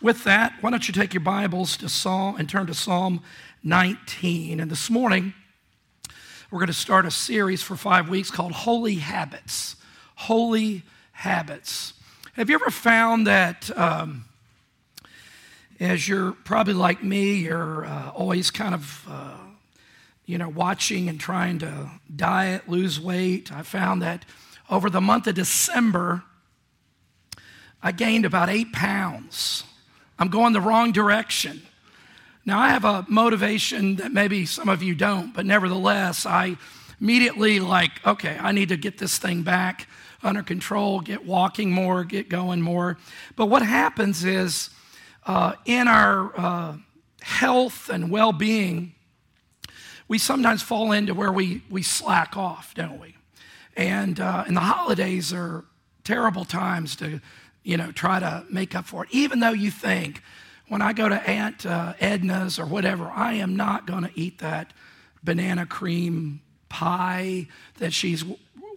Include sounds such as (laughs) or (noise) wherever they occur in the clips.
with that, why don't you take your Bibles to Psalm and turn to Psalm 19. And this morning, we're going to start a series for five weeks called Holy Habits. Holy Habits. Have you ever found that um, as you're probably like me, you're uh, always kind of, uh, you know, watching and trying to diet, lose weight? I found that over the month of December, I gained about eight pounds. I'm going the wrong direction. Now, I have a motivation that maybe some of you don't, but nevertheless, I immediately, like, okay, I need to get this thing back under control, get walking more, get going more. But what happens is uh, in our uh, health and well being, we sometimes fall into where we, we slack off, don't we? And, uh, and the holidays are terrible times to you know, try to make up for it. Even though you think, when I go to Aunt uh, Edna's or whatever, I am not going to eat that banana cream pie that she's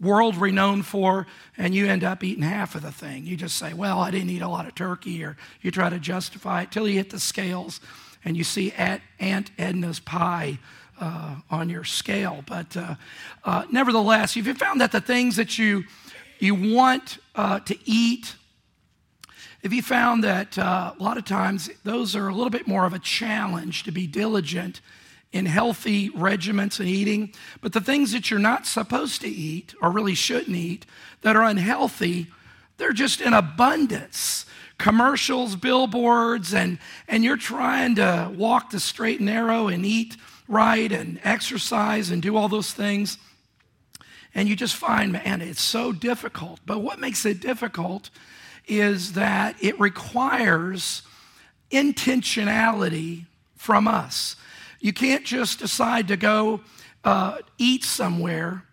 world renowned for, and you end up eating half of the thing. You just say, Well, I didn't eat a lot of turkey, or you try to justify it till you hit the scales and you see Aunt Edna's pie. Uh, on your scale, but uh, uh, nevertheless, if you found that the things that you you want uh, to eat if you found that uh, a lot of times those are a little bit more of a challenge to be diligent in healthy regimens and eating, but the things that you're not supposed to eat or really shouldn't eat that are unhealthy, they're just in abundance. Commercials, billboards, and, and you're trying to walk the straight and narrow and eat right and exercise and do all those things. And you just find, man, it's so difficult. But what makes it difficult is that it requires intentionality from us. You can't just decide to go uh, eat somewhere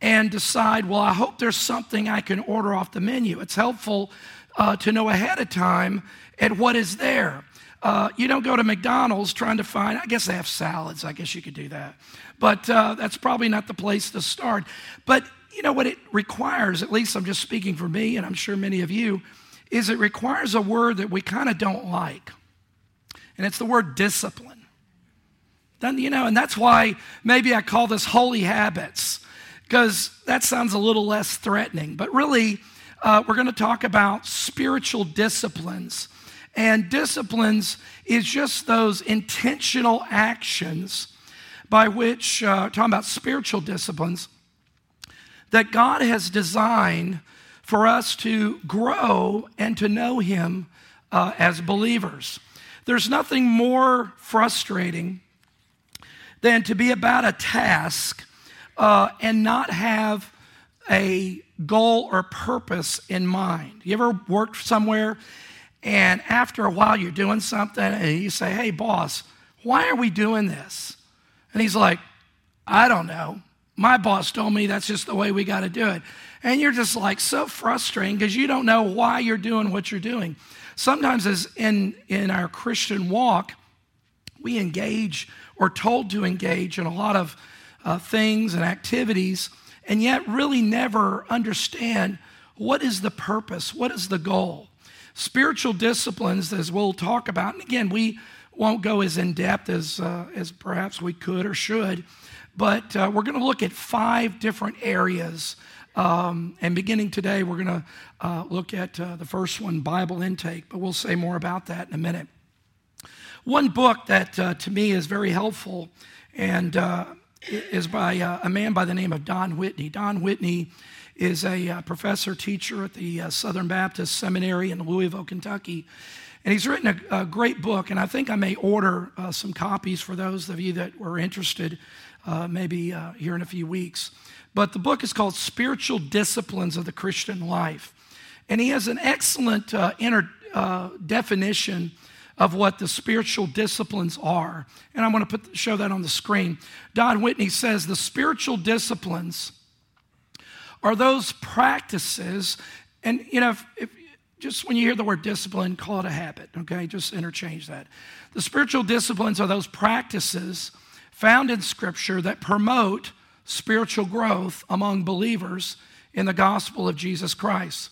and decide, well, I hope there's something I can order off the menu. It's helpful uh, to know ahead of time at what is there. Uh, you don't go to McDonald's trying to find, I guess they have salads. I guess you could do that. But uh, that's probably not the place to start. But you know what it requires, at least I'm just speaking for me, and I'm sure many of you, is it requires a word that we kind of don't like. And it's the word discipline. Then, you know, and that's why maybe I call this holy habits, because that sounds a little less threatening. But really, uh, we're going to talk about spiritual disciplines. And disciplines is just those intentional actions by which, uh, talking about spiritual disciplines, that God has designed for us to grow and to know Him uh, as believers. There's nothing more frustrating than to be about a task uh, and not have a goal or purpose in mind. You ever worked somewhere and after a while you're doing something and you say, Hey, boss, why are we doing this? And he's like, I don't know. My boss told me that's just the way we got to do it. And you're just like so frustrating because you don't know why you're doing what you're doing. Sometimes, as in, in our Christian walk, we engage or told to engage in a lot of uh, things and activities, and yet really never understand what is the purpose, what is the goal. Spiritual disciplines, as we'll talk about, and again, we won't go as in depth as, uh, as perhaps we could or should but uh, we're going to look at five different areas. Um, and beginning today, we're going to uh, look at uh, the first one, Bible intake, but we'll say more about that in a minute. One book that uh, to me is very helpful and uh, is by uh, a man by the name of Don Whitney. Don Whitney is a professor teacher at the Southern Baptist Seminary in Louisville, Kentucky. And he's written a, a, great book, and I think I may order uh, some copies for those of you that were interested uh, maybe uh, here in a few weeks. But the book is called Spiritual Disciplines of the Christian Life. And he has an excellent uh, inner uh, definition of what the spiritual disciplines are. And I'm going to put, show that on the screen. Don Whitney says the spiritual disciplines are those practices, and you know, if, if, just when you hear the word discipline, call it a habit, okay? Just interchange that. The spiritual disciplines are those practices found in Scripture that promote spiritual growth among believers in the gospel of Jesus Christ.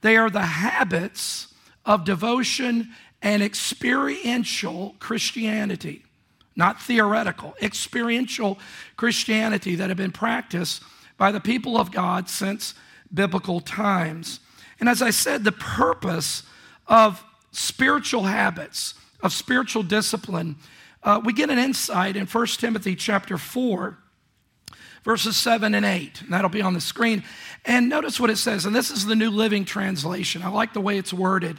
They are the habits of devotion and experiential Christianity, not theoretical, experiential Christianity that have been practiced by the people of God since biblical times. And as I said, the purpose of spiritual habits, of spiritual discipline, uh, we get an insight in 1 Timothy chapter 4, verses 7 and 8. And that'll be on the screen. And notice what it says, and this is the New Living Translation. I like the way it's worded.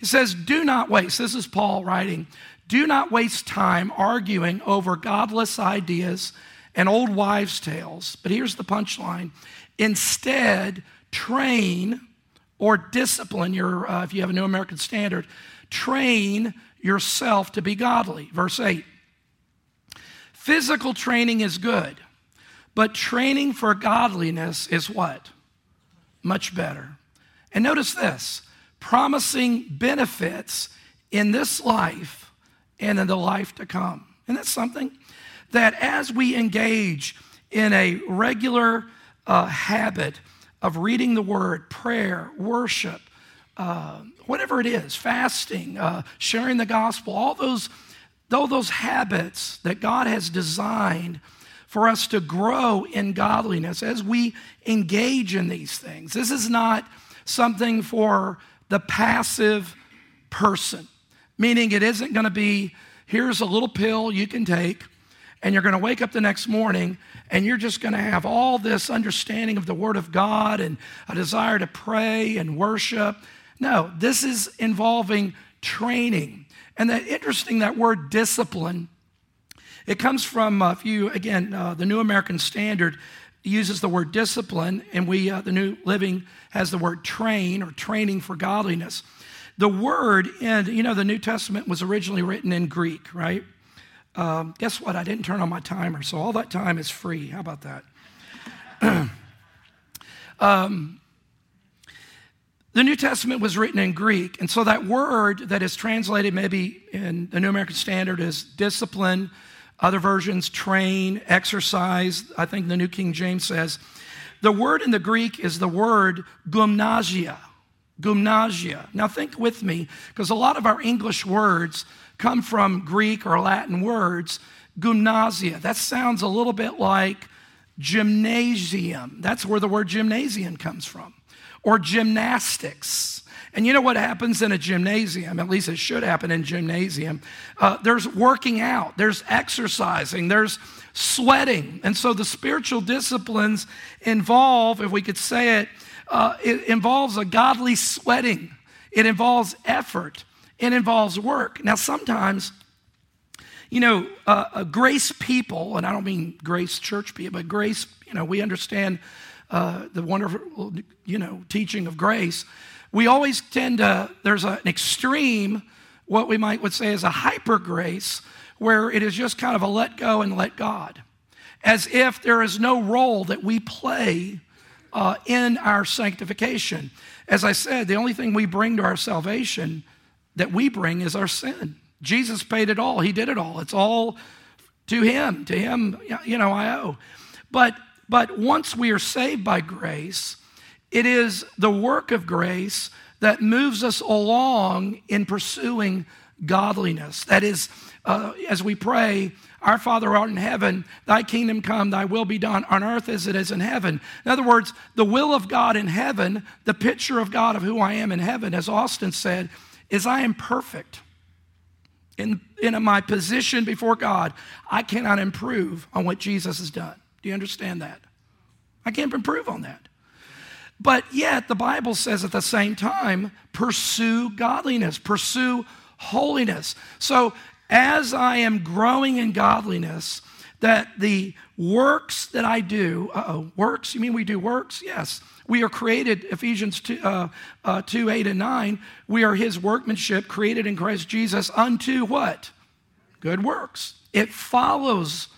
It says, Do not waste, this is Paul writing, do not waste time arguing over godless ideas and old wives' tales. But here's the punchline instead, train or discipline your, uh, if you have a New American Standard, train yourself to be godly. Verse 8. Physical training is good, but training for godliness is what? Much better. And notice this promising benefits in this life and in the life to come. And that's something that as we engage in a regular uh, habit of reading the word, prayer, worship, uh, whatever it is, fasting, uh, sharing the gospel, all those, all those habits that God has designed for us to grow in godliness as we engage in these things. This is not something for the passive person, meaning it isn't going to be here's a little pill you can take, and you're going to wake up the next morning and you're just going to have all this understanding of the Word of God and a desire to pray and worship no, this is involving training. And that interesting, that word discipline, it comes from, uh, if you, again, uh, the New American Standard uses the word discipline, and we, uh, the New Living, has the word train or training for godliness. The word, and you know, the New Testament was originally written in Greek, right? Um, guess what? I didn't turn on my timer, so all that time is free. How about that? (clears throat) um, the New Testament was written in Greek, and so that word that is translated maybe in the New American Standard as discipline, other versions train, exercise, I think the New King James says. The word in the Greek is the word gymnasia. Gymnasia. Now think with me, because a lot of our English words come from Greek or Latin words. Gymnasia. That sounds a little bit like gymnasium. That's where the word gymnasium comes from or gymnastics. And you know what happens in a gymnasium? At least it should happen in gymnasium. Uh, there's working out, there's exercising, there's sweating. And so the spiritual disciplines involve, if we could say it, uh, it involves a godly sweating. It involves effort. It involves work. Now, sometimes, you know, uh, grace people, and I don't mean grace church people, but grace, you know, we understand uh, the wonderful, you know, teaching of grace, we always tend to, there's an extreme, what we might would say is a hyper grace, where it is just kind of a let go and let God, as if there is no role that we play uh, in our sanctification. As I said, the only thing we bring to our salvation that we bring is our sin. Jesus paid it all, He did it all. It's all to Him. To Him, you know, I owe. But but once we are saved by grace, it is the work of grace that moves us along in pursuing godliness. That is, uh, as we pray, Our Father art in heaven, thy kingdom come, thy will be done on earth as it is in heaven. In other words, the will of God in heaven, the picture of God of who I am in heaven, as Austin said, is I am perfect. In, in my position before God, I cannot improve on what Jesus has done. Do you understand that? I can't improve on that. But yet, the Bible says at the same time, pursue godliness, pursue holiness. So, as I am growing in godliness, that the works that I do, oh, works? You mean we do works? Yes. We are created, Ephesians 2, uh, uh, 2 8 and 9, we are his workmanship created in Christ Jesus unto what? Good works. It follows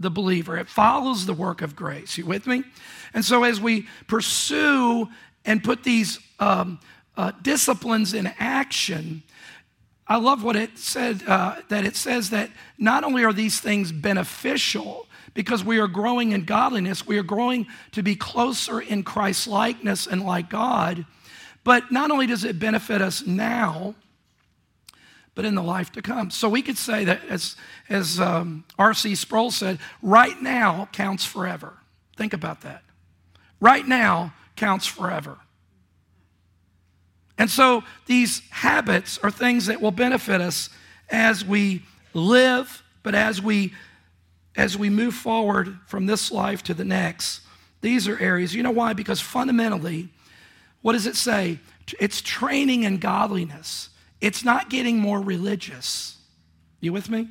the believer. It follows the work of grace. You with me? And so, as we pursue and put these um, uh, disciplines in action, I love what it said uh, that it says that not only are these things beneficial because we are growing in godliness, we are growing to be closer in Christ's likeness and like God, but not only does it benefit us now, but in the life to come. So we could say that, as, as um, R.C. Sproul said, right now counts forever. Think about that. Right now counts forever. And so these habits are things that will benefit us as we live, but as we as we move forward from this life to the next. These are areas. You know why? Because fundamentally, what does it say? It's training in godliness. It's not getting more religious. You with me?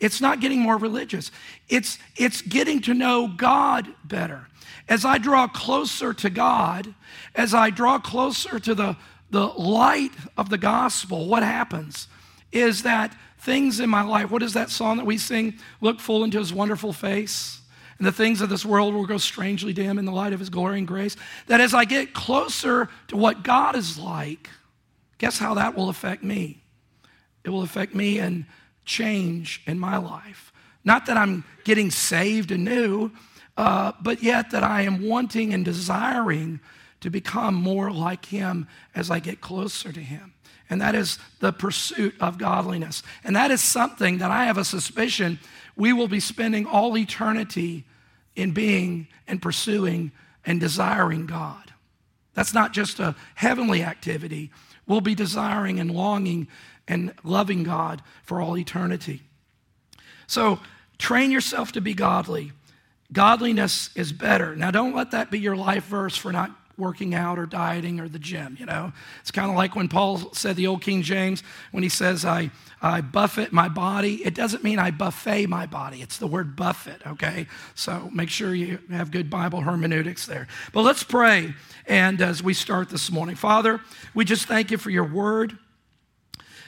It's not getting more religious. It's, it's getting to know God better. As I draw closer to God, as I draw closer to the, the light of the gospel, what happens is that things in my life, what is that song that we sing? Look full into his wonderful face. And the things of this world will grow strangely dim in the light of his glory and grace. That as I get closer to what God is like, guess how that will affect me? It will affect me and change in my life. Not that I'm getting saved anew, uh, but yet that I am wanting and desiring to become more like Him as I get closer to Him. And that is the pursuit of godliness. And that is something that I have a suspicion we will be spending all eternity in being and pursuing and desiring God. That's not just a heavenly activity. We'll be desiring and longing and loving God for all eternity. So train yourself to be godly. Godliness is better. Now, don't let that be your life verse for not working out or dieting or the gym, you know? It's kind of like when Paul said the old King James, when he says, I, I buffet my body. It doesn't mean I buffet my body. It's the word buffet, okay? So make sure you have good Bible hermeneutics there. But let's pray. And as we start this morning, Father, we just thank you for your word.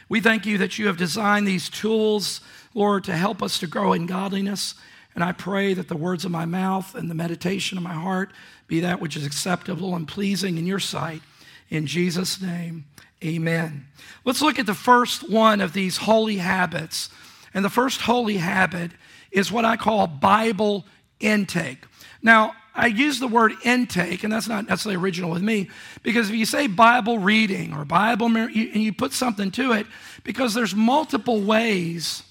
We thank you that you have designed these tools, Lord, to help us to grow in godliness. And I pray that the words of my mouth and the meditation of my heart be that which is acceptable and pleasing in your sight. In Jesus' name, amen. Let's look at the first one of these holy habits. And the first holy habit is what I call Bible intake. Now, I use the word intake, and that's not necessarily original with me, because if you say Bible reading or Bible, and you put something to it, because there's multiple ways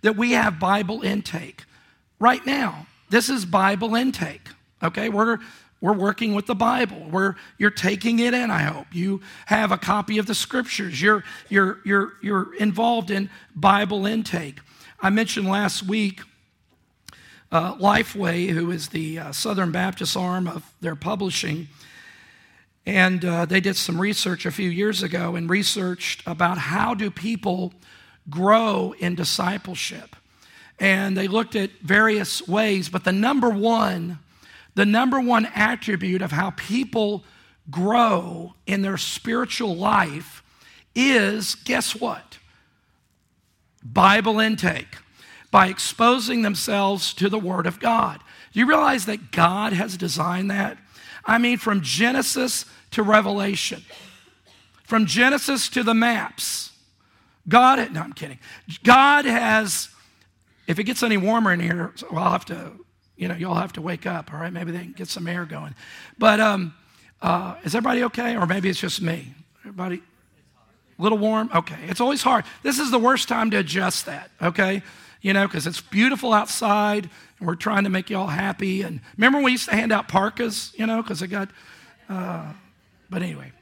that we have Bible intake. Right now, this is Bible intake. Okay, we're we're working with the Bible. We're, you're taking it in, I hope. You have a copy of the scriptures. You're, you're, you're, you're involved in Bible intake. I mentioned last week uh, Lifeway, who is the uh, Southern Baptist arm of their publishing. And uh, they did some research a few years ago and researched about how do people grow in discipleship. And they looked at various ways, but the number one, the number one attribute of how people grow in their spiritual life is guess what? Bible intake by exposing themselves to the Word of God. Do you realize that God has designed that? I mean, from Genesis to Revelation, from Genesis to the maps. God, no, I'm kidding. God has, if it gets any warmer in here, well, I'll have to, you know, you'll have to wake up, all right? Maybe they can get some air going. But um, uh, is everybody okay? Or maybe it's just me? Everybody? A little warm? Okay. It's always hard. This is the worst time to adjust that, okay? You know, because it's beautiful outside and we're trying to make you all happy. And remember we used to hand out parkas, you know, because I got, uh, but anyway.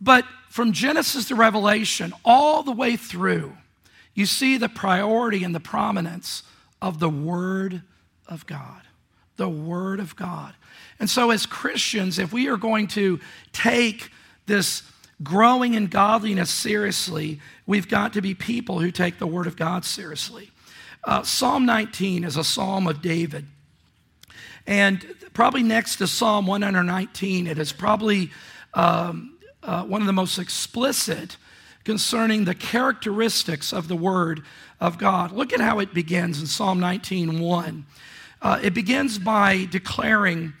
But from Genesis to Revelation, all the way through, you see the priority and the prominence of the Word of God. The Word of God. And so, as Christians, if we are going to take this growing in godliness seriously, we've got to be people who take the Word of God seriously. Uh, psalm 19 is a psalm of David. And probably next to Psalm 119, it is probably um, uh, one of the most explicit concerning the characteristics of the Word of God. Look at how it begins in Psalm 19 1. Uh, it begins by declaring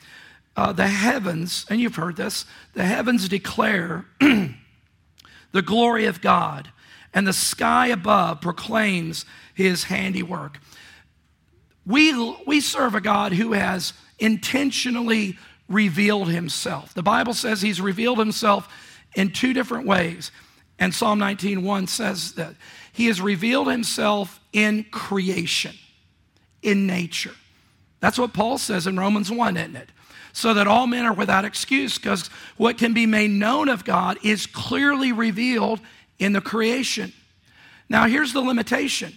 uh, the heavens, and you've heard this, the heavens declare (clears throat) the glory of God, and the sky above proclaims his handiwork. We, we serve a God who has intentionally revealed himself. The Bible says he's revealed himself in two different ways. And Psalm 19:1 says that he has revealed himself in creation, in nature. That's what Paul says in Romans 1, isn't it? So that all men are without excuse, because what can be made known of God is clearly revealed in the creation. Now, here's the limitation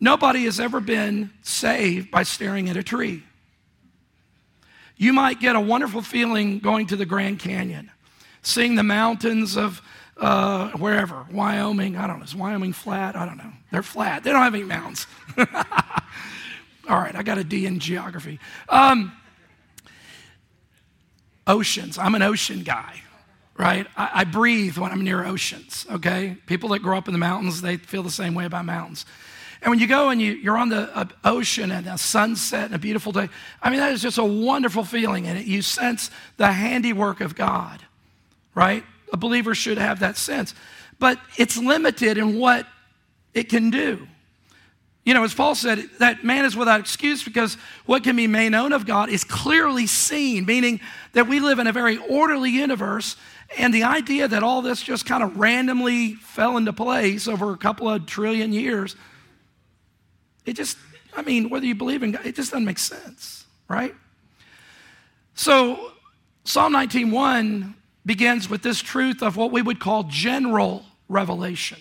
nobody has ever been saved by staring at a tree. You might get a wonderful feeling going to the Grand Canyon, seeing the mountains of uh, wherever, Wyoming. I don't know. Is Wyoming flat? I don't know. They're flat. They don't have any mountains. (laughs) All right, I got a D in geography. Um, oceans. I'm an ocean guy, right? I, I breathe when I'm near oceans, okay? People that grow up in the mountains, they feel the same way about mountains. And when you go and you, you're on the uh, ocean and a sunset and a beautiful day, I mean, that is just a wonderful feeling. And you sense the handiwork of God, right? A believer should have that sense. But it's limited in what it can do. You know, as Paul said, that man is without excuse because what can be made known of God is clearly seen, meaning that we live in a very orderly universe. And the idea that all this just kind of randomly fell into place over a couple of trillion years, it just, I mean, whether you believe in God, it just doesn't make sense, right? So, Psalm 19:1 begins with this truth of what we would call general revelation.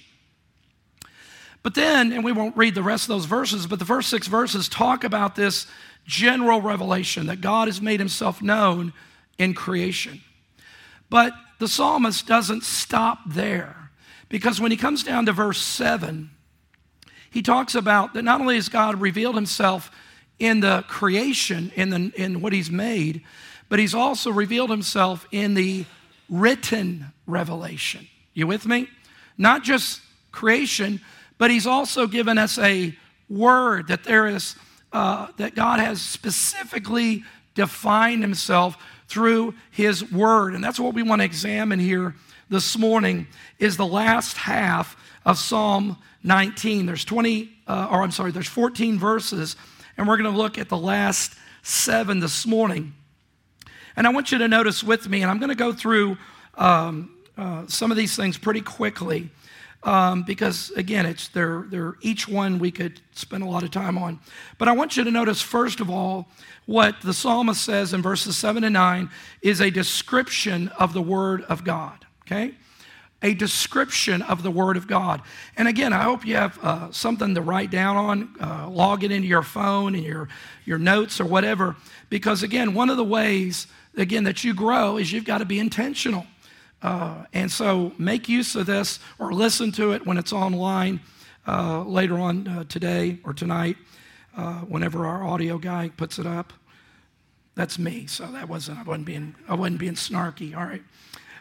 But then, and we won't read the rest of those verses, but the first six verses talk about this general revelation that God has made himself known in creation. But the psalmist doesn't stop there because when he comes down to verse 7, he talks about that not only has God revealed himself in the creation, in, the, in what he's made, but he's also revealed himself in the written revelation. You with me? Not just creation, but he's also given us a word that there is, uh, that God has specifically defined himself through his word. And that's what we want to examine here this morning is the last half of Psalm 19. There's 20, uh, or I'm sorry, there's 14 verses, and we're going to look at the last seven this morning. And I want you to notice with me, and I'm going to go through um, uh, some of these things pretty quickly um, because again, it's they're, they're each one we could spend a lot of time on. But I want you to notice first of all what the psalmist says in verses seven and nine is a description of the word of God. Okay, a description of the word of God. And again, I hope you have uh, something to write down on, uh, log it into your phone and your your notes or whatever. Because again, one of the ways again that you grow is you've got to be intentional. Uh, and so make use of this or listen to it when it's online uh, later on uh, today or tonight, uh, whenever our audio guy puts it up. That's me, so that wasn't I wasn't being I wasn't being snarky. All right,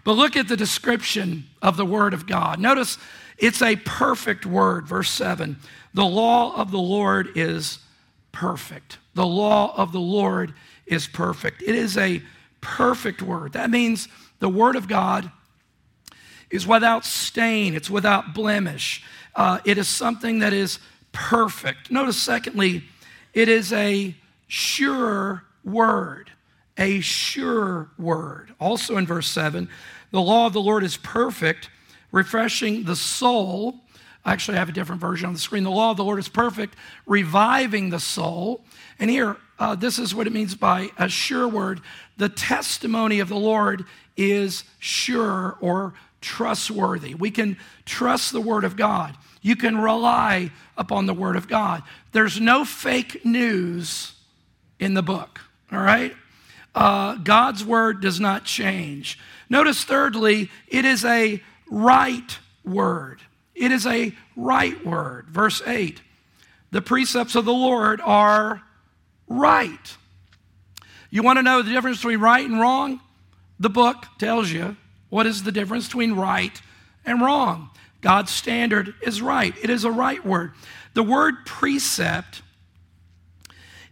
but look at the description of the Word of God. Notice it's a perfect word. Verse seven: the law of the Lord is perfect. The law of the Lord is perfect. It is a perfect word. That means the Word of God is without stain, it's without blemish. Uh, it is something that is perfect. Notice, secondly, it is a sure word. A sure word. Also in verse 7, the law of the Lord is perfect, refreshing the soul. I Actually, have a different version on the screen. The law of the Lord is perfect, reviving the soul. And here, uh, this is what it means by a sure word. The testimony of the Lord is sure or trustworthy. We can trust the Word of God. You can rely upon the Word of God. There's no fake news in the book, all right? Uh, God's Word does not change. Notice, thirdly, it is a right word. It is a right word. Verse 8 The precepts of the Lord are right. You want to know the difference between right and wrong? The book tells you what is the difference between right and wrong. God's standard is right. It is a right word. The word precept,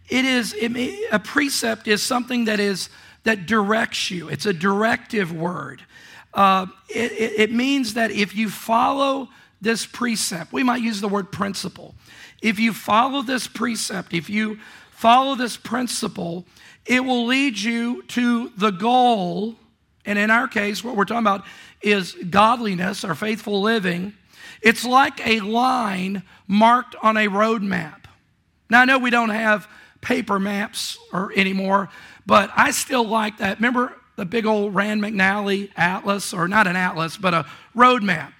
it is it, a precept is something that is that directs you. It's a directive word. Uh, it, it means that if you follow this precept, we might use the word principle. If you follow this precept, if you follow this principle, it will lead you to the goal and in our case, what we're talking about is godliness or faithful living. It's like a line marked on a road map. Now, I know we don't have paper maps or anymore, but I still like that. Remember the big old Rand McNally atlas, or not an atlas, but a road map?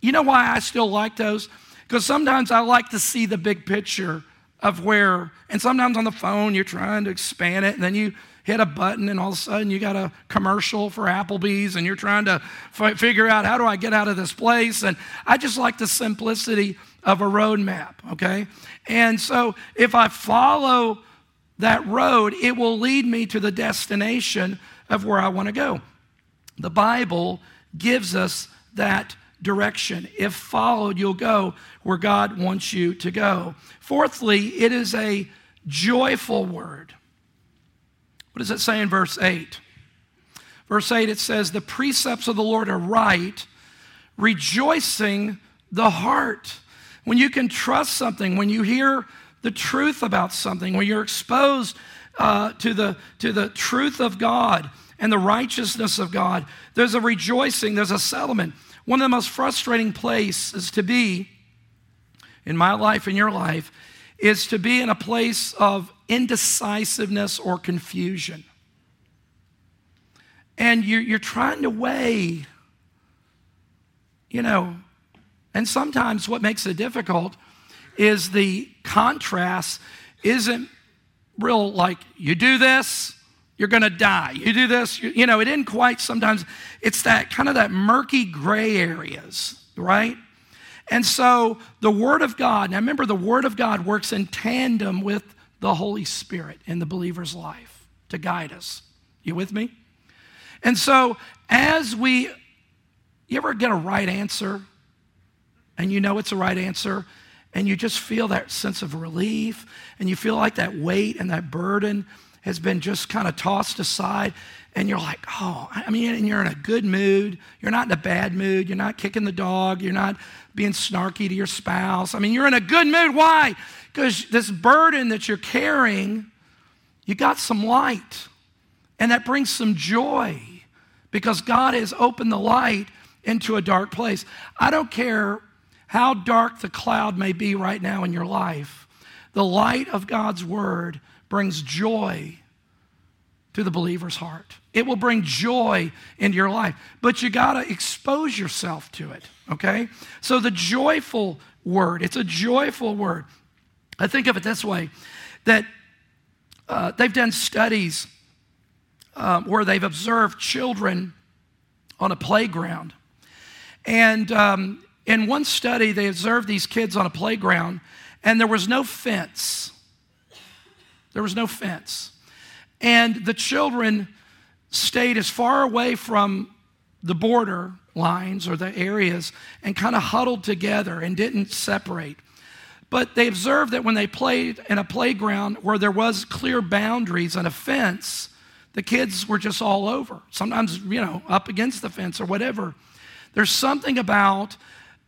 You know why I still like those? Because sometimes I like to see the big picture of where, and sometimes on the phone you're trying to expand it, and then you hit a button, and all of a sudden you got a commercial for Applebee's, and you're trying to f- figure out how do I get out of this place. And I just like the simplicity of a road map, okay? And so if I follow that road, it will lead me to the destination of where I want to go. The Bible gives us that direction. If followed, you'll go where God wants you to go. Fourthly, it is a joyful word. What does it say in verse 8? Verse 8 it says, The precepts of the Lord are right, rejoicing the heart. When you can trust something, when you hear the truth about something, when you're exposed uh, to, the, to the truth of God and the righteousness of God, there's a rejoicing, there's a settlement. One of the most frustrating places to be in my life, in your life, is to be in a place of indecisiveness or confusion. And you're, you're trying to weigh, you know, and sometimes what makes it difficult is the contrast isn't real like, you do this, you're going to die. You do this, you, you know, it isn't quite sometimes, it's that kind of that murky gray areas, right? And so the Word of God, now remember, the Word of God works in tandem with the Holy Spirit in the believer's life to guide us. You with me? And so as we, you ever get a right answer and you know it's a right answer and you just feel that sense of relief and you feel like that weight and that burden has been just kind of tossed aside and you're like, oh, I mean, and you're in a good mood. You're not in a bad mood. You're not kicking the dog. You're not being snarky to your spouse. I mean, you're in a good mood. Why? Because this burden that you're carrying, you got some light. And that brings some joy because God has opened the light into a dark place. I don't care how dark the cloud may be right now in your life, the light of God's word brings joy to the believer's heart. It will bring joy into your life, but you got to expose yourself to it, okay? So the joyful word, it's a joyful word. I think of it this way that uh, they've done studies um, where they've observed children on a playground. And um, in one study, they observed these kids on a playground, and there was no fence. There was no fence. And the children stayed as far away from the border lines or the areas and kind of huddled together and didn't separate. But they observed that when they played in a playground where there was clear boundaries and a fence, the kids were just all over. Sometimes, you know, up against the fence or whatever. There's something about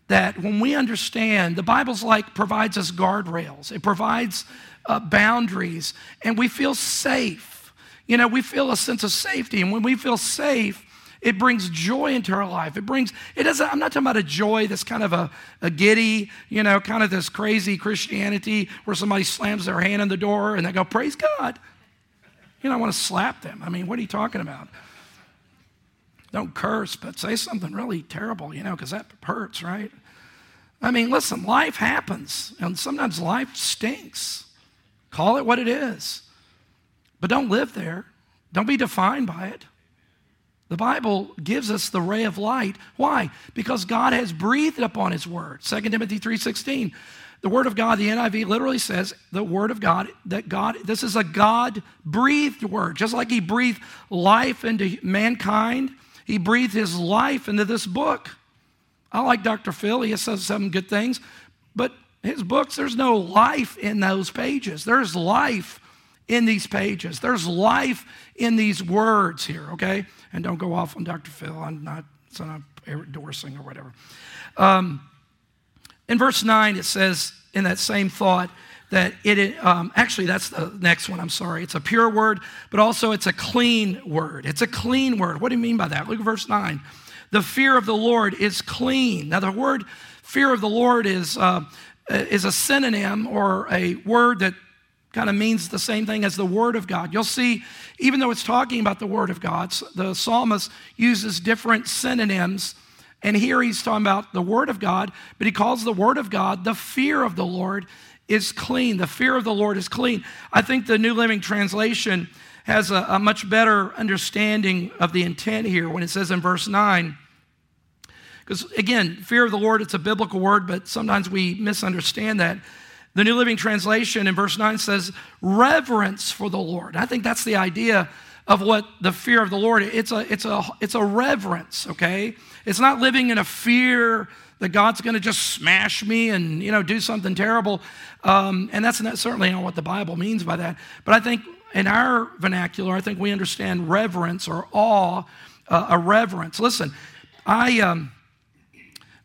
that when we understand, the Bible's like provides us guardrails. It provides uh, boundaries, and we feel safe. You know, we feel a sense of safety, and when we feel safe, it brings joy into our life. It brings, it doesn't, I'm not talking about a joy that's kind of a, a giddy, you know, kind of this crazy Christianity where somebody slams their hand in the door and they go, Praise God. You know, I want to slap them. I mean, what are you talking about? Don't curse, but say something really terrible, you know, because that hurts, right? I mean, listen, life happens, and sometimes life stinks. Call it what it is. But don't live there. Don't be defined by it. The Bible gives us the ray of light. Why? Because God has breathed upon his word. 2 Timothy 3:16. The word of God, the NIV literally says the word of God that God this is a God breathed word. Just like he breathed life into mankind, he breathed his life into this book. I like Dr. Phil, he says some good things, but his books, there's no life in those pages. There's life in these pages. There's life in these words here, okay? And don't go off on Dr. Phil. I'm not, so I'm endorsing or whatever. Um, in verse 9, it says, in that same thought, that it um, actually that's the next one i'm sorry it's a pure word but also it's a clean word it's a clean word what do you mean by that look at verse 9 the fear of the lord is clean now the word fear of the lord is uh, is a synonym or a word that kind of means the same thing as the Word of God. You'll see, even though it's talking about the Word of God, the psalmist uses different synonyms. And here he's talking about the Word of God, but he calls the Word of God the fear of the Lord is clean. The fear of the Lord is clean. I think the New Living Translation has a, a much better understanding of the intent here when it says in verse 9, because again, fear of the Lord, it's a biblical word, but sometimes we misunderstand that. The New Living Translation in verse 9 says, reverence for the Lord. I think that's the idea of what the fear of the Lord it's a it's a it's a reverence, okay? It's not living in a fear that God's going to just smash me and you know do something terrible, um, and that's not, certainly not what the Bible means by that. But I think in our vernacular, I think we understand reverence or awe, uh, a reverence. Listen, I um,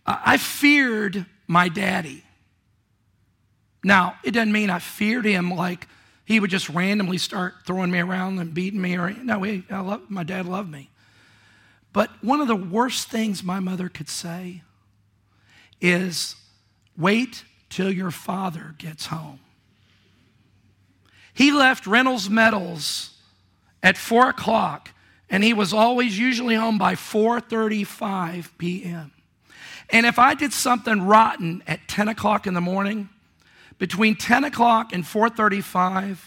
I feared my daddy. Now, it doesn't mean I feared him like he would just randomly start throwing me around and beating me. Or no, he, I love, my dad loved me. But one of the worst things my mother could say is, "Wait till your father gets home." He left Reynolds Metals at four o'clock, and he was always usually home by 4:35 p.m. And if I did something rotten at 10 o'clock in the morning, between 10 o'clock and 4.35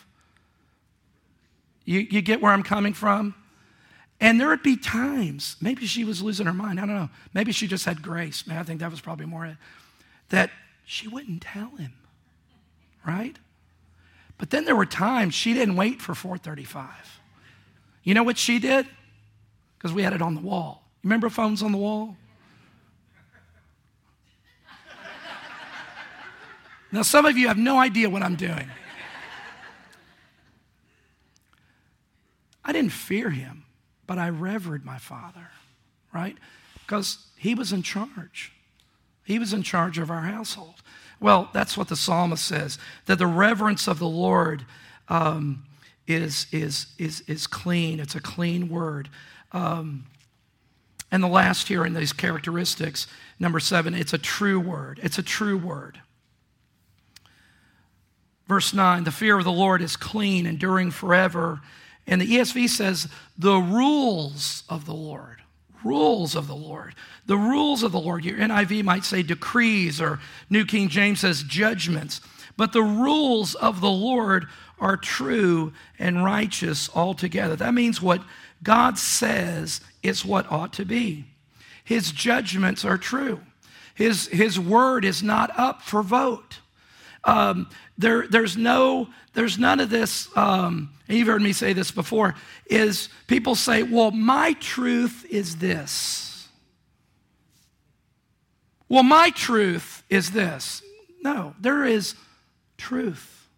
you, you get where i'm coming from? And there would be times maybe she was losing her mind i don't know maybe she just had grace i think that was probably more it that she wouldn't tell him right? But then there were times she didn't wait for 4.35 you know what she did? Because we had it on the wall. You remember phones on the wall Now, some of you have no idea what I'm doing. I didn't fear him, but I revered my father, right? Because he was in charge. He was in charge of our household. Well, that's what the psalmist says that the reverence of the Lord um, is, is, is, is clean. It's a clean word. Um, and the last here in these characteristics, number seven, it's a true word. It's a true word. Verse 9, the fear of the Lord is clean, enduring forever. And the ESV says, the rules of the Lord. Rules of the Lord. The rules of the Lord. Your NIV might say decrees, or New King James says judgments. But the rules of the Lord are true and righteous altogether. That means what God says is what ought to be. His judgments are true. His, his word is not up for vote. Um, there, there's no, there's none of this. Um, you've heard me say this before. Is people say, "Well, my truth is this." Well, my truth is this. No, there is truth,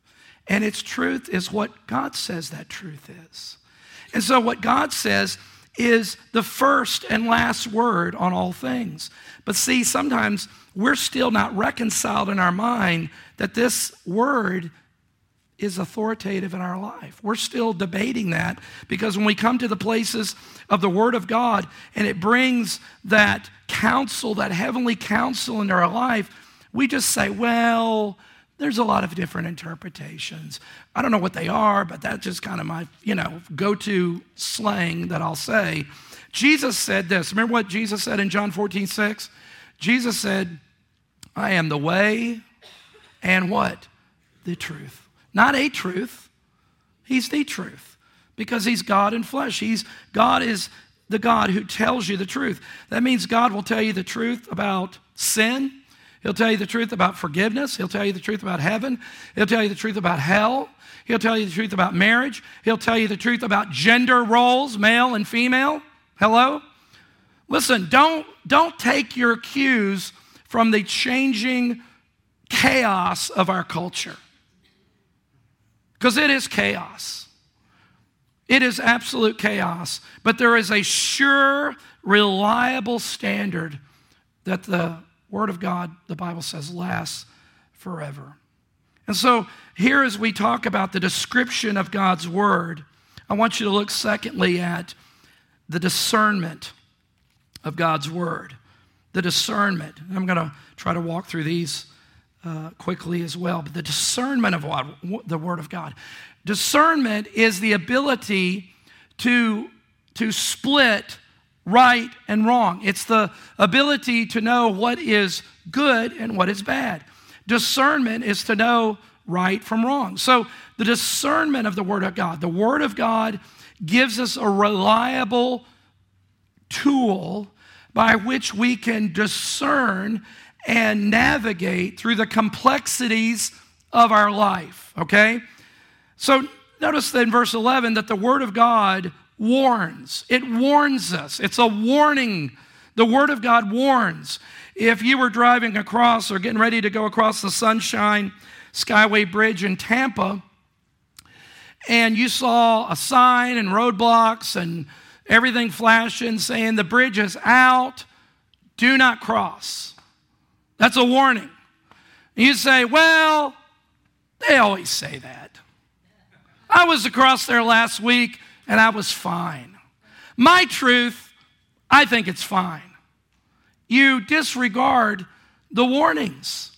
and its truth is what God says that truth is. And so, what God says is the first and last word on all things. But see, sometimes we're still not reconciled in our mind that this word is authoritative in our life. We're still debating that because when we come to the places of the Word of God and it brings that counsel, that heavenly counsel into our life, we just say, well, there's a lot of different interpretations. I don't know what they are, but that's just kind of my, you know, go to slang that I'll say. Jesus said this. Remember what Jesus said in John 14, 6? Jesus said, I am the way and what? The truth. Not a truth, He's the truth because He's God in flesh. He's, God is the God who tells you the truth. That means God will tell you the truth about sin. He'll tell you the truth about forgiveness. He'll tell you the truth about heaven. He'll tell you the truth about hell. He'll tell you the truth about marriage. He'll tell you the truth about gender roles, male and female. Hello? Listen, don't, don't take your cues from the changing chaos of our culture. Because it is chaos. It is absolute chaos. But there is a sure, reliable standard that the Word of God, the Bible says, lasts forever. And so, here as we talk about the description of God's word, I want you to look secondly at the discernment of God's word. The discernment. I'm going to try to walk through these uh, quickly as well. But the discernment of what, the word of God. Discernment is the ability to, to split right and wrong. It's the ability to know what is good and what is bad. Discernment is to know right from wrong. So, the discernment of the Word of God, the Word of God gives us a reliable tool by which we can discern and navigate through the complexities of our life, okay? So, notice in verse 11 that the Word of God warns. It warns us. It's a warning. The Word of God warns. If you were driving across or getting ready to go across the Sunshine Skyway Bridge in Tampa, and you saw a sign and roadblocks and everything flashing saying the bridge is out, do not cross. That's a warning. You say, well, they always say that. I was across there last week and I was fine. My truth, I think it's fine. You disregard the warnings.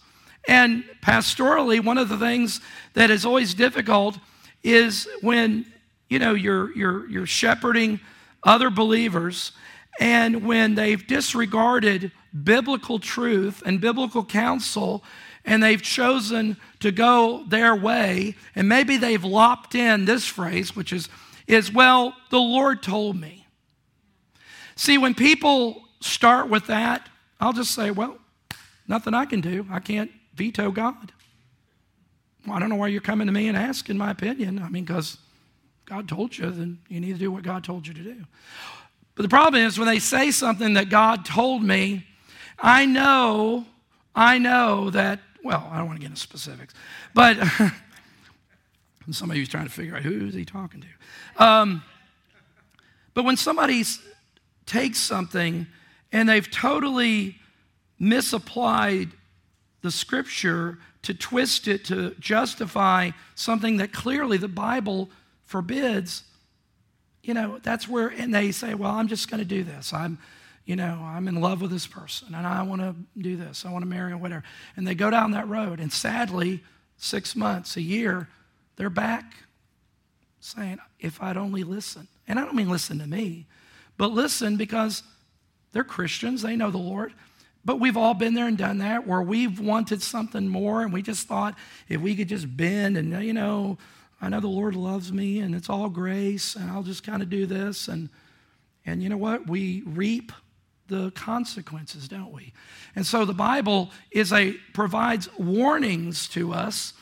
And pastorally, one of the things that is always difficult is when you know you're you're you're shepherding other believers and when they've disregarded biblical truth and biblical counsel and they've chosen to go their way and maybe they've lopped in this phrase which is is, well, the Lord told me. See, when people start with that, I'll just say, well, nothing I can do. I can't veto God. Well, I don't know why you're coming to me and asking my opinion. I mean, because God told you, then you need to do what God told you to do. But the problem is when they say something that God told me, I know, I know that, well, I don't want to get into specifics, but (laughs) somebody who's trying to figure out who is he talking to. Um, but when somebody takes something and they've totally misapplied the scripture to twist it to justify something that clearly the Bible forbids, you know, that's where, and they say, well, I'm just going to do this. I'm, you know, I'm in love with this person and I want to do this. I want to marry or whatever. And they go down that road. And sadly, six months, a year, they're back saying, if I'd only listen. And I don't mean listen to me, but listen because they're Christians, they know the Lord. But we've all been there and done that where we've wanted something more and we just thought if we could just bend and, you know, I know the Lord loves me and it's all grace and I'll just kind of do this. And, and you know what? We reap the consequences, don't we? And so the Bible is a provides warnings to us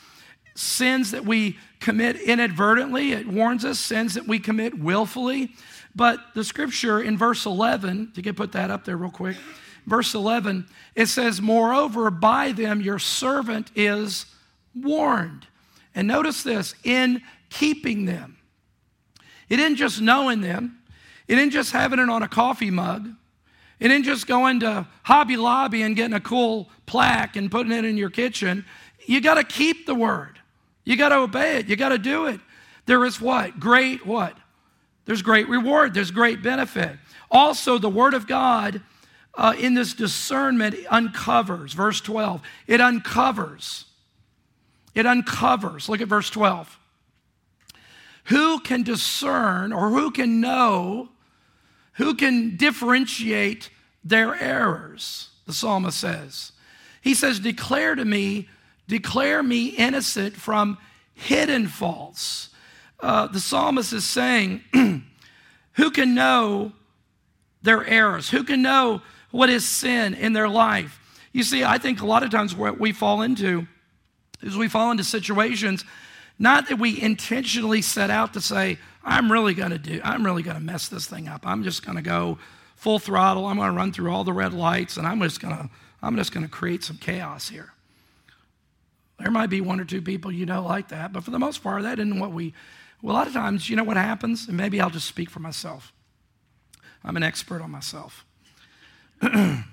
sins that we commit inadvertently, it warns us, sins that we commit willfully. But the scripture in verse 11, to get put that up there real quick, verse 11, it says, Moreover, by them your servant is warned. And notice this in keeping them. It didn't just knowing them, it didn't just having it on a coffee mug, it didn't just going to Hobby Lobby and getting a cool plaque and putting it in your kitchen. You got to keep the word. You got to obey it. You got to do it. There is what? Great what? There's great reward. There's great benefit. Also, the Word of God uh, in this discernment uncovers. Verse 12. It uncovers. It uncovers. Look at verse 12. Who can discern or who can know, who can differentiate their errors? The psalmist says. He says, Declare to me Declare me innocent from hidden faults. Uh, the psalmist is saying, (clears throat) Who can know their errors? Who can know what is sin in their life? You see, I think a lot of times what we fall into is we fall into situations, not that we intentionally set out to say, I'm really going to do, I'm really going to mess this thing up. I'm just going to go full throttle. I'm going to run through all the red lights and I'm just going to, I'm just going to create some chaos here. There might be one or two people you know like that, but for the most part, that isn't what we. Well, a lot of times, you know what happens? And maybe I'll just speak for myself. I'm an expert on myself. (clears throat)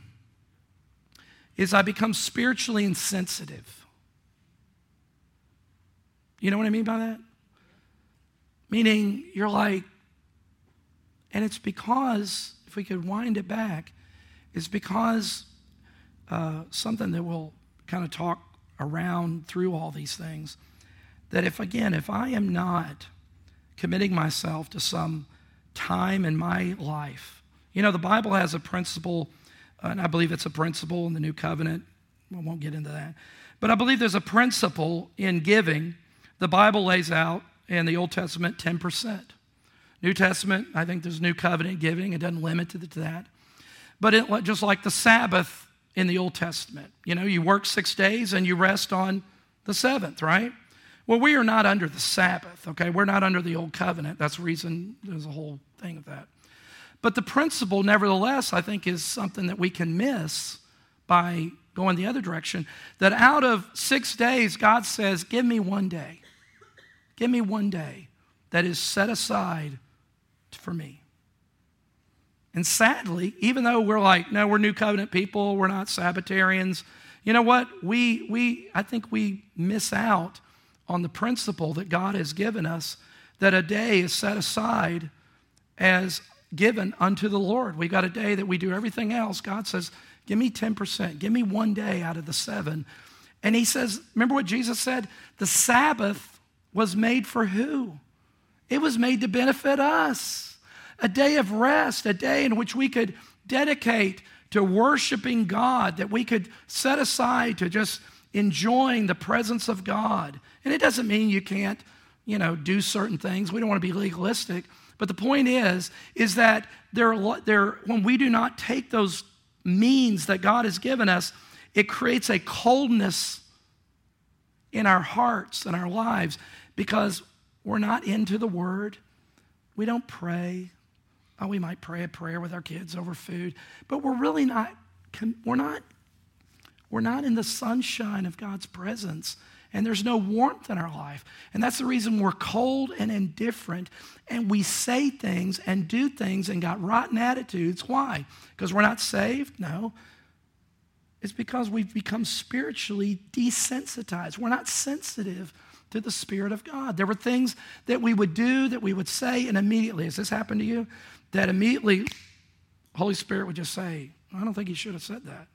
is I become spiritually insensitive. You know what I mean by that? Meaning, you're like, and it's because, if we could wind it back, it's because uh, something that we'll kind of talk around through all these things. That if, again, if I am not committing myself to some time in my life, you know, the Bible has a principle, and I believe it's a principle in the New Covenant. We won't get into that. But I believe there's a principle in giving. The Bible lays out in the Old Testament 10%. New Testament, I think there's New Covenant giving. It doesn't limit to that. But it, just like the Sabbath in the Old Testament, you know, you work six days and you rest on the seventh, right? Well, we are not under the Sabbath, okay? We're not under the Old Covenant. That's the reason there's a whole thing of that. But the principle, nevertheless, I think is something that we can miss by going the other direction. That out of six days, God says, Give me one day. Give me one day that is set aside for me. And sadly, even though we're like, no, we're new covenant people, we're not Sabbatarians, you know what? We, we, I think we miss out on the principle that God has given us that a day is set aside as given unto the Lord. We've got a day that we do everything else. God says, Give me 10%, give me one day out of the seven. And He says, Remember what Jesus said? The Sabbath was made for who? It was made to benefit us. A day of rest, a day in which we could dedicate to worshiping God, that we could set aside to just enjoying the presence of God. And it doesn't mean you can't, you know, do certain things. We don't want to be legalistic. But the point is, is that there, there, when we do not take those means that God has given us, it creates a coldness in our hearts and our lives because we're not into the Word. We don't pray. Oh, we might pray a prayer with our kids over food, but we're really not. We're not. We're not in the sunshine of God's presence, and there's no warmth in our life, and that's the reason we're cold and indifferent, and we say things and do things and got rotten attitudes. Why? Because we're not saved? No. It's because we've become spiritually desensitized. We're not sensitive to the Spirit of God. There were things that we would do, that we would say, and immediately, has this happened to you? That immediately, Holy Spirit would just say, I don't think he should have said that.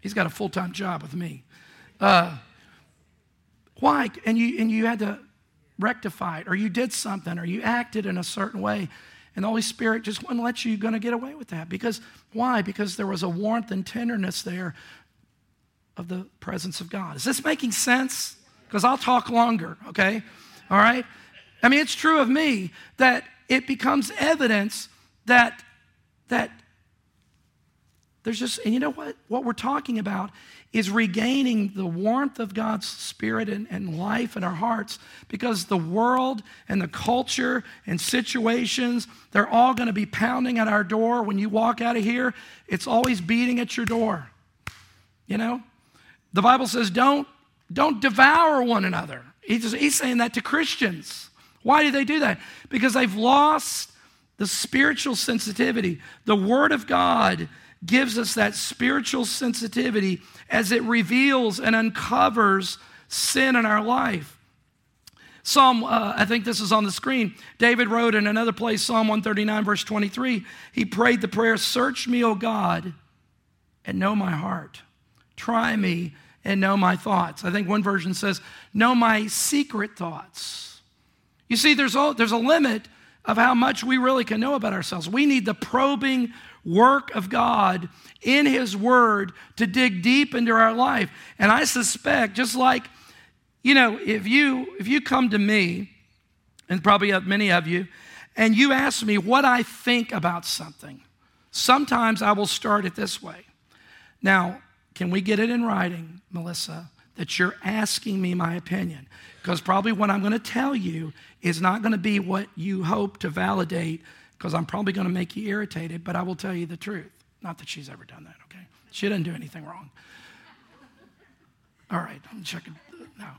He's got a full time job with me. Uh, why? And you, and you had to rectify it, or you did something, or you acted in a certain way. And the Holy Spirit just wouldn't let you going to get away with that. Because why? Because there was a warmth and tenderness there of the presence of God. Is this making sense? Because I'll talk longer, okay? All right? I mean, it's true of me that it becomes evidence that that there's just, and you know what? What we're talking about is regaining the warmth of God's Spirit and, and, life in our hearts because the world and the culture and situations, they're all going to be pounding at our door. When you walk out of here, it's always beating at your door. You know? The Bible says, don't, don't devour one another. He's, he's saying that to Christians. Why do they do that? Because they've lost the spiritual sensitivity. The Word of God gives us that spiritual sensitivity as it reveals and uncovers sin in our life. Psalm, uh, I think this is on the screen. David wrote in another place, Psalm 139, verse 23, he prayed the prayer Search me, O God, and know my heart. Try me and know my thoughts. I think one version says, Know my secret thoughts. You see, there's a, there's a limit of how much we really can know about ourselves. We need the probing work of God in His Word to dig deep into our life. And I suspect, just like, you know, if you if you come to me, and probably many of you, and you ask me what I think about something, sometimes I will start it this way. Now, can we get it in writing, Melissa, that you're asking me my opinion? Because probably what I'm going to tell you is not going to be what you hope to validate, because I'm probably going to make you irritated, but I will tell you the truth. Not that she's ever done that, okay? She didn't do anything wrong. All right, I'm checking uh, now.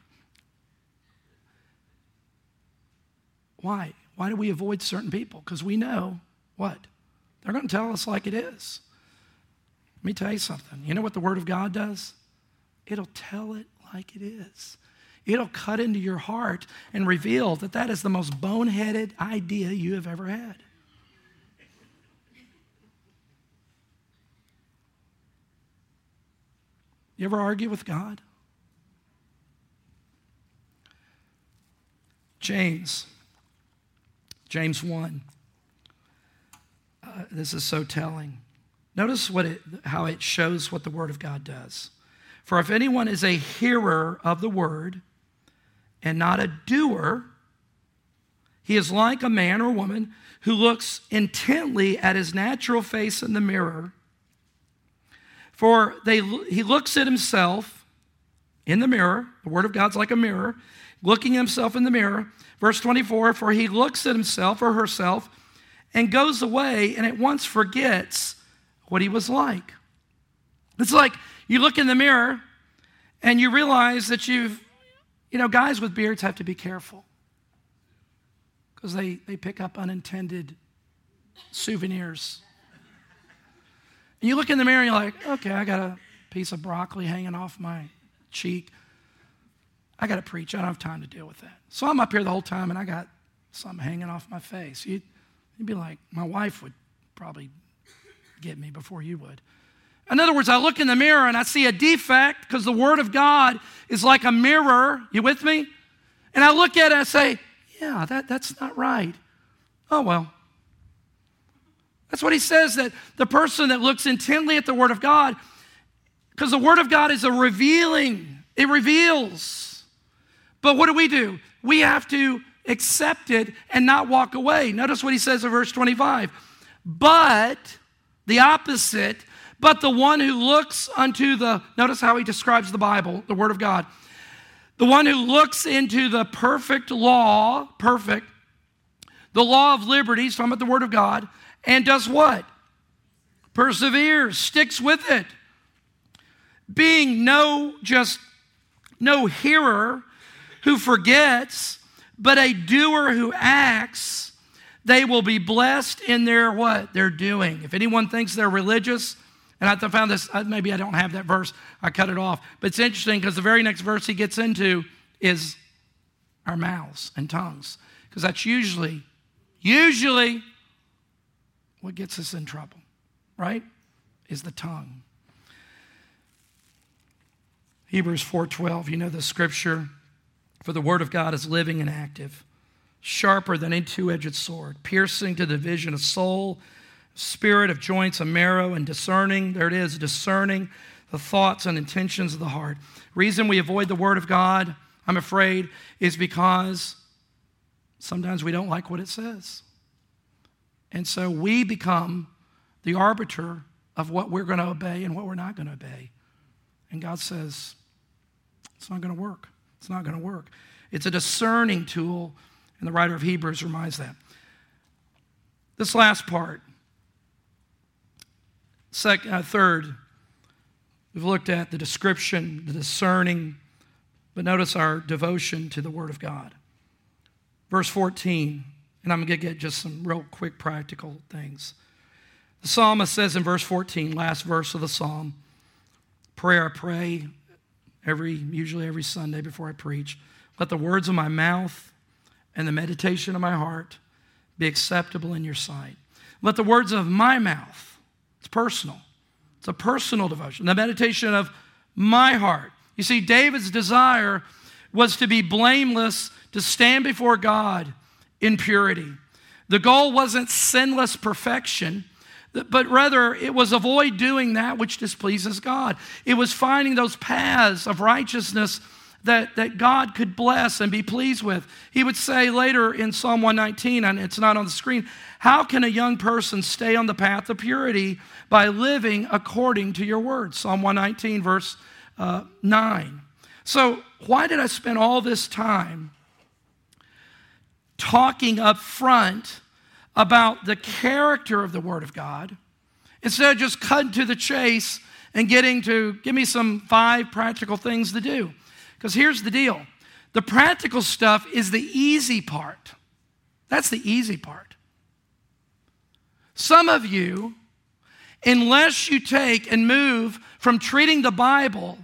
Why? Why do we avoid certain people? Because we know what? They're going to tell us like it is. Let me tell you something. You know what the Word of God does? It'll tell it like it is. it'll cut into your heart and reveal that that is the most boneheaded idea you have ever had. You ever argue with God? James, James 1. Uh, this is so telling. Notice what it, how it shows what the Word of God does. For if anyone is a hearer of the Word and not a doer, he is like a man or woman who looks intently at his natural face in the mirror for they, he looks at himself in the mirror. The Word of God's like a mirror, looking himself in the mirror. Verse 24 For he looks at himself or herself and goes away and at once forgets what he was like. It's like you look in the mirror and you realize that you've, you know, guys with beards have to be careful because they, they pick up unintended souvenirs and you look in the mirror and you're like, okay, I got a piece of broccoli hanging off my cheek. I got to preach. I don't have time to deal with that. So I'm up here the whole time and I got something hanging off my face. You'd, you'd be like, my wife would probably get me before you would. In other words, I look in the mirror and I see a defect because the Word of God is like a mirror. You with me? And I look at it and I say, yeah, that, that's not right. Oh, well, that's what he says that the person that looks intently at the Word of God, because the Word of God is a revealing, it reveals. But what do we do? We have to accept it and not walk away. Notice what he says in verse 25. But the opposite, but the one who looks unto the, notice how he describes the Bible, the Word of God. The one who looks into the perfect law, perfect, the law of liberty, so I'm at the Word of God, and does what? Perseveres, sticks with it. Being no just no hearer who forgets, but a doer who acts, they will be blessed in their what? They're doing. If anyone thinks they're religious, and I found this, uh, maybe I don't have that verse, I cut it off. But it's interesting because the very next verse he gets into is our mouths and tongues. Because that's usually, usually what gets us in trouble, right? Is the tongue. Hebrews 4:12, you know the scripture, for the word of God is living and active, sharper than a two-edged sword, piercing to the division of soul, spirit of joints and marrow and discerning, there it is, discerning the thoughts and intentions of the heart. Reason we avoid the word of God, I'm afraid, is because sometimes we don't like what it says. And so we become the arbiter of what we're going to obey and what we're not going to obey. And God says, it's not going to work. It's not going to work. It's a discerning tool, and the writer of Hebrews reminds that. This last part, second, uh, third, we've looked at the description, the discerning, but notice our devotion to the Word of God. Verse 14 and I'm going to get just some real quick practical things. The psalmist says in verse 14, last verse of the psalm, prayer I pray every usually every Sunday before I preach. Let the words of my mouth and the meditation of my heart be acceptable in your sight. Let the words of my mouth, it's personal. It's a personal devotion. The meditation of my heart. You see, David's desire was to be blameless, to stand before God in purity. The goal wasn't sinless perfection, but rather it was avoid doing that which displeases God. It was finding those paths of righteousness that, that God could bless and be pleased with. He would say later in Psalm 119, and it's not on the screen, how can a young person stay on the path of purity by living according to your word? Psalm 119, verse uh, 9. So, why did I spend all this time talking up front about the character of the Word of God instead of just cutting to the chase and getting to give me some five practical things to do. Because here's the deal the practical stuff is the easy part. That's the easy part. Some of you, unless you take and move from treating the Bible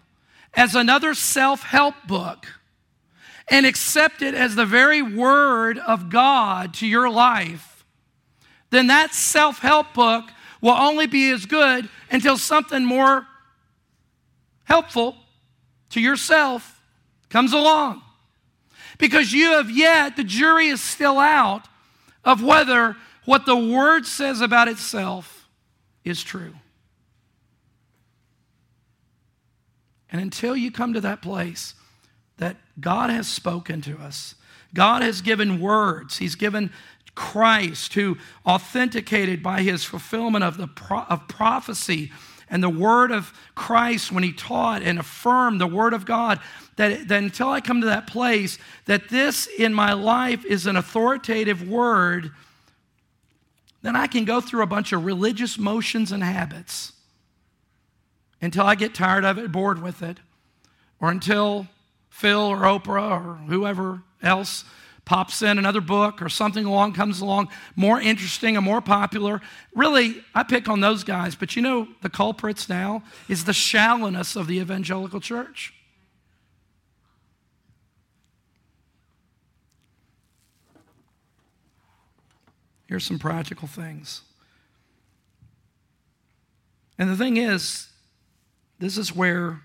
as another self help book and accept it as the very word of God to your life, then that self help book will only be as good until something more helpful to yourself comes along. Because you have yet, the jury is still out of whether what the word says about itself is true. And until you come to that place that God has spoken to us, God has given words, He's given Christ who authenticated by His fulfillment of, the pro- of prophecy and the word of Christ when He taught and affirmed the word of God. That, that until I come to that place, that this in my life is an authoritative word, then I can go through a bunch of religious motions and habits until I get tired of it, bored with it, or until Phil or Oprah or whoever else pops in another book or something along comes along more interesting and more popular. Really, I pick on those guys, but you know the culprits now is the shallowness of the evangelical church. Here's some practical things. And the thing is, this is where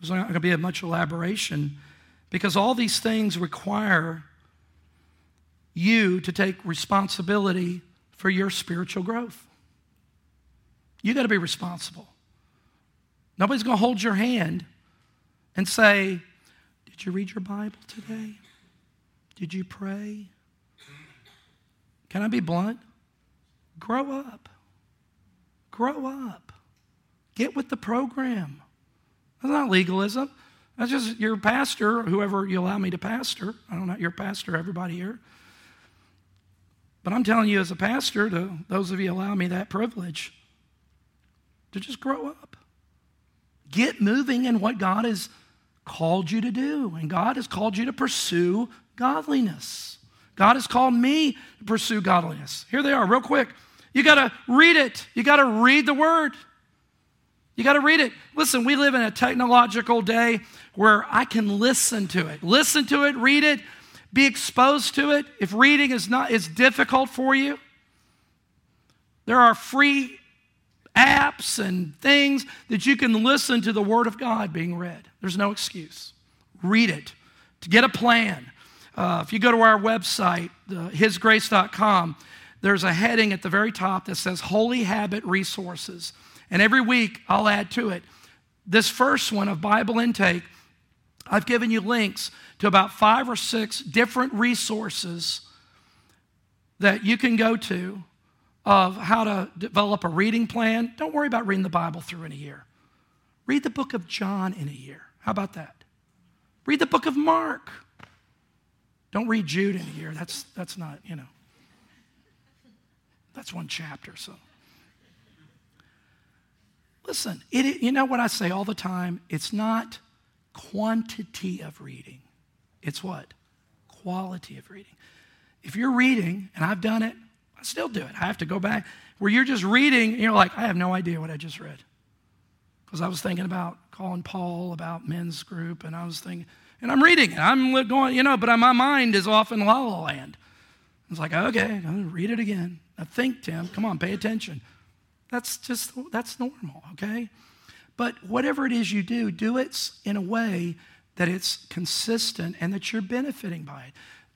there's not going to be much elaboration because all these things require you to take responsibility for your spiritual growth. You got to be responsible. Nobody's going to hold your hand and say, Did you read your Bible today? Did you pray? Can I be blunt? Grow up. Grow up. Get with the program. That's not legalism. That's just your pastor, whoever you allow me to pastor. I don't know, your pastor, everybody here. But I'm telling you, as a pastor, to those of you allow me that privilege, to just grow up. Get moving in what God has called you to do. And God has called you to pursue godliness. God has called me to pursue godliness. Here they are, real quick. You got to read it, you got to read the word. You got to read it. Listen, we live in a technological day where I can listen to it. Listen to it, read it, be exposed to it. If reading is not is difficult for you, there are free apps and things that you can listen to the word of God being read. There's no excuse. Read it. To get a plan. Uh, if you go to our website, uh, hisgrace.com, there's a heading at the very top that says Holy Habit Resources. And every week I'll add to it. This first one of Bible intake, I've given you links to about five or six different resources that you can go to of how to develop a reading plan. Don't worry about reading the Bible through in a year. Read the book of John in a year. How about that? Read the book of Mark. Don't read Jude in a year. That's, that's not, you know, that's one chapter, so. Listen, it, you know what I say all the time? It's not quantity of reading, it's what? Quality of reading. If you're reading, and I've done it, I still do it. I have to go back where you're just reading and you're like, I have no idea what I just read. Because I was thinking about calling Paul about men's group, and I was thinking, and I'm reading it. I'm going, you know, but my mind is off in la la land. It's like, okay, I'm going to read it again. Now think, Tim. Come on, pay attention. That's just, that's normal, okay? But whatever it is you do, do it in a way that it's consistent and that you're benefiting by it.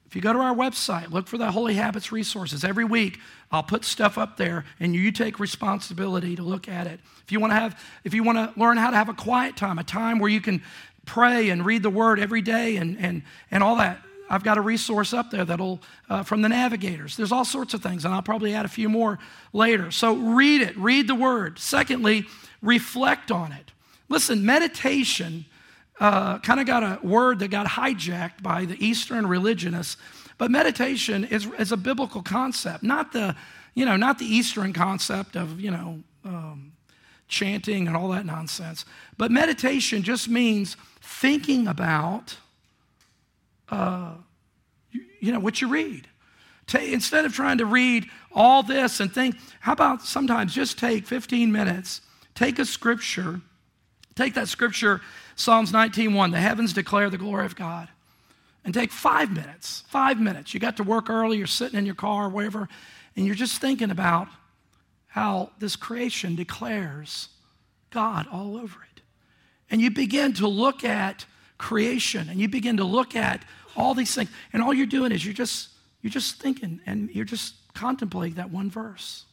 If you go to our website, look for the Holy Habits resources. Every week, I'll put stuff up there, and you take responsibility to look at it. If you want to have, if you want to learn how to have a quiet time, a time where you can pray and read the Word every day, and and and all that, I've got a resource up there that'll uh, from the navigators. There's all sorts of things, and I'll probably add a few more later. So read it, read the word. Secondly, reflect on it. Listen, meditation uh, kind of got a word that got hijacked by the Eastern religionists, but meditation is, is a biblical concept, not the you know not the Eastern concept of you know um, chanting and all that nonsense. But meditation just means thinking about uh, you, you, know, what you read. instead of trying to read all this and think, how about sometimes just take 15 minutes, take a scripture, Take that scripture, Psalms 19:1, the heavens declare the glory of God. And take five minutes, five minutes. You got to work early, you're sitting in your car, whatever, and you're just thinking about how this creation declares God all over it. And you begin to look at creation and you begin to look at all these things. And all you're doing is you're just you're just thinking and you're just contemplating that one verse.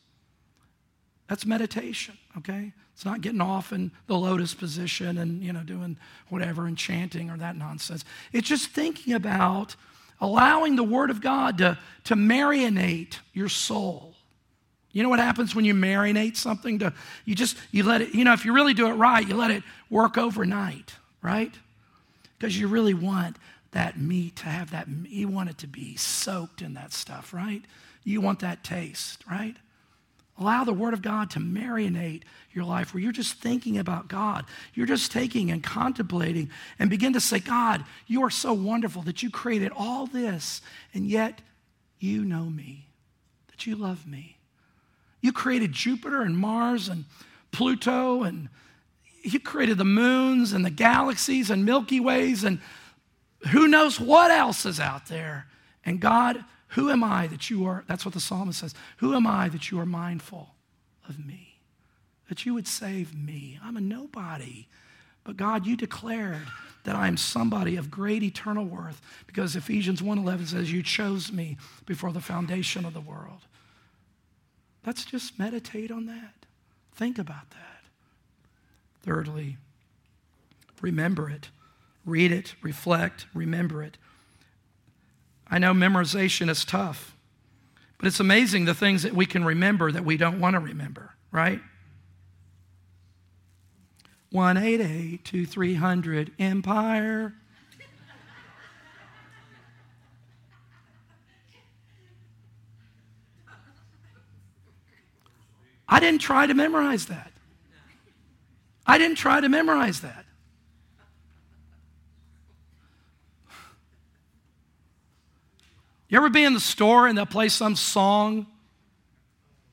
That's meditation, okay? It's not getting off in the lotus position and, you know, doing whatever and chanting or that nonsense. It's just thinking about allowing the Word of God to, to marinate your soul. You know what happens when you marinate something? To, you just, you let it, you know, if you really do it right, you let it work overnight, right? Because you really want that meat to have that, you want it to be soaked in that stuff, right? You want that taste, right? Allow the Word of God to marinate your life where you're just thinking about God. You're just taking and contemplating and begin to say, God, you are so wonderful that you created all this, and yet you know me, that you love me. You created Jupiter and Mars and Pluto, and you created the moons and the galaxies and Milky Ways, and who knows what else is out there. And God, who am I that you are, that's what the psalmist says, who am I that you are mindful of me? That you would save me. I'm a nobody. But God, you declared that I am somebody of great eternal worth because Ephesians 1:11 says you chose me before the foundation of the world. Let's just meditate on that. Think about that. Thirdly, remember it. Read it, reflect, remember it. I know memorization is tough, but it's amazing the things that we can remember that we don't want to remember, right? 188 to 300 Empire. I didn't try to memorize that. I didn't try to memorize that. You ever be in the store and they'll play some song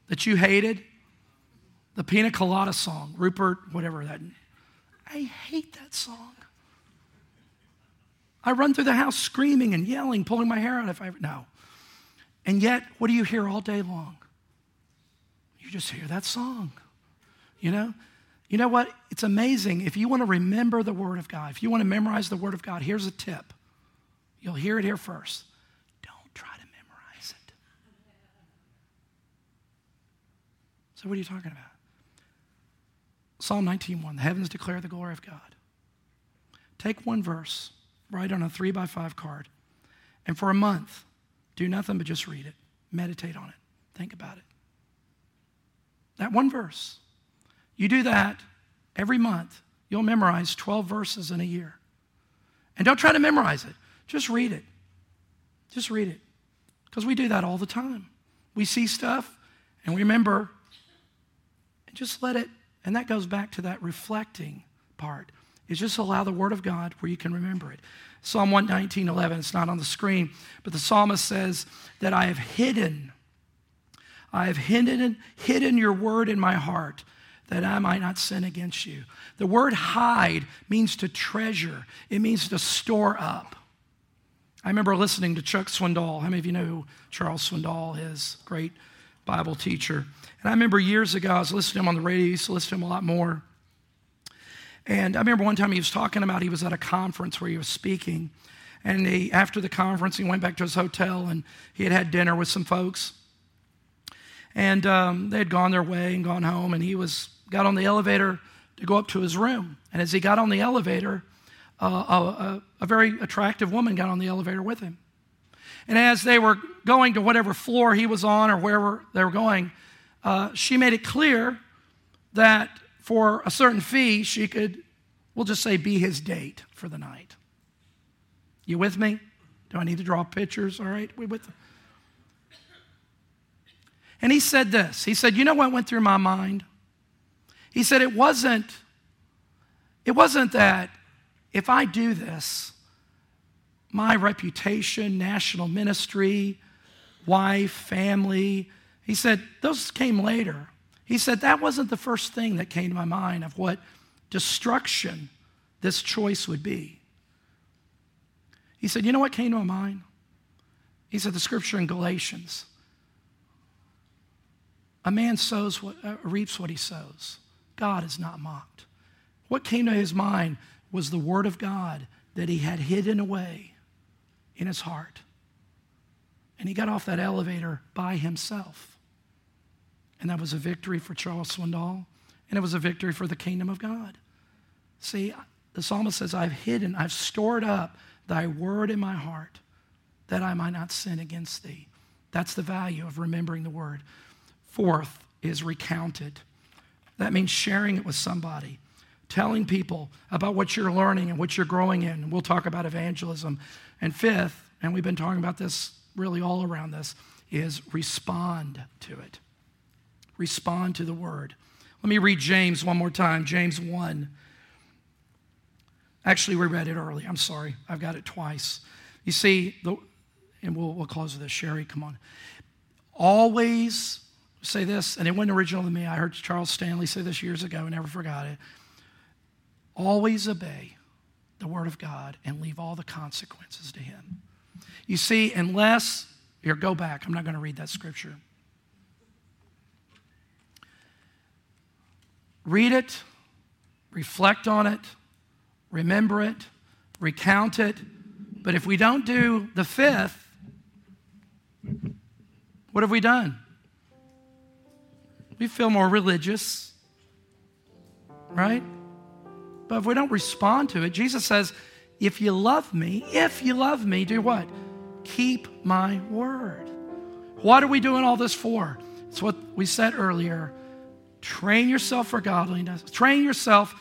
that you hated? The Pina Colada song, Rupert, whatever that. I hate that song. I run through the house screaming and yelling, pulling my hair out if I ever, no. And yet, what do you hear all day long? You just hear that song, you know? You know what? It's amazing. If you want to remember the Word of God, if you want to memorize the Word of God, here's a tip. You'll hear it here first. Don't try to memorize it. So, what are you talking about? Psalm 19:1, the heavens declare the glory of God. Take one verse, write on a three by five card, and for a month, do nothing but just read it, meditate on it, think about it. That one verse. You do that every month, you'll memorize 12 verses in a year. And don't try to memorize it, just read it. Just read it. Because we do that all the time. We see stuff and we remember and just let it, and that goes back to that reflecting part, is just allow the Word of God where you can remember it. Psalm 119, 11, it's not on the screen, but the psalmist says that I have hidden, I have hidden, hidden your word in my heart that I might not sin against you. The word hide means to treasure, it means to store up. I remember listening to Chuck Swindoll. How many of you know who Charles Swindoll is? Great Bible teacher. And I remember years ago, I was listening to him on the radio, I used to listen to him a lot more. And I remember one time he was talking about he was at a conference where he was speaking. And he, after the conference, he went back to his hotel and he had had dinner with some folks. And um, they had gone their way and gone home. And he was got on the elevator to go up to his room. And as he got on the elevator, uh, a, a, very attractive woman got on the elevator with him. And as they were going to whatever floor he was on or wherever they were going, uh, she made it clear that for a certain fee, she could, we'll just say, be his date for the night. You with me? Do I need to draw pictures? All right, we with. Them? And he said this. He said, "You know what went through my mind?" He said, "It wasn't. It wasn't that if I do this, my reputation, national ministry, wife, family, he said, those came later. He said, that wasn't the first thing that came to my mind of what destruction this choice would be. He said, You know what came to my mind? He said, The scripture in Galatians a man sows what, uh, reaps what he sows. God is not mocked. What came to his mind was the word of God that he had hidden away in his heart. And he got off that elevator by himself. And that was a victory for Charles Swindoll, and it was a victory for the kingdom of God. See, the psalmist says, I've hidden, I've stored up thy word in my heart that I might not sin against thee. That's the value of remembering the word. Fourth is recounted. That means sharing it with somebody, telling people about what you're learning and what you're growing in. We'll talk about evangelism. And fifth, and we've been talking about this really all around this, is respond to it. Respond to the word. Let me read James one more time. James 1. Actually, we read it early. I'm sorry. I've got it twice. You see, the, and we'll, we'll close with this. Sherry, come on. Always say this, and it wasn't original to me. I heard Charles Stanley say this years ago and never forgot it. Always obey the word of God and leave all the consequences to him. You see, unless, here, go back. I'm not going to read that scripture. Read it, reflect on it, remember it, recount it. But if we don't do the fifth, what have we done? We feel more religious, right? But if we don't respond to it, Jesus says, if you love me, if you love me, do what? Keep my word. What are we doing all this for? It's what we said earlier. Train yourself for godliness. Train yourself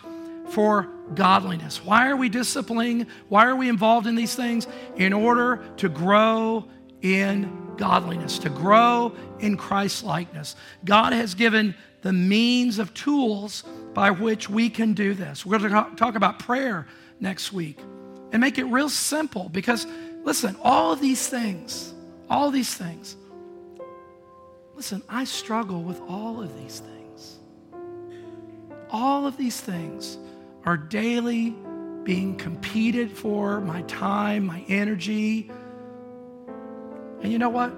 for godliness. Why are we disciplining? Why are we involved in these things? In order to grow in godliness, to grow in Christ likeness. God has given the means of tools by which we can do this. We're going to talk about prayer next week and make it real simple because, listen, all of these things, all these things, listen, I struggle with all of these things. All of these things are daily being competed for my time, my energy. And you know what?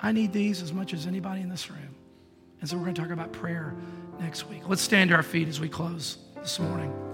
I need these as much as anybody in this room. And so we're going to talk about prayer next week. Let's stand to our feet as we close this morning.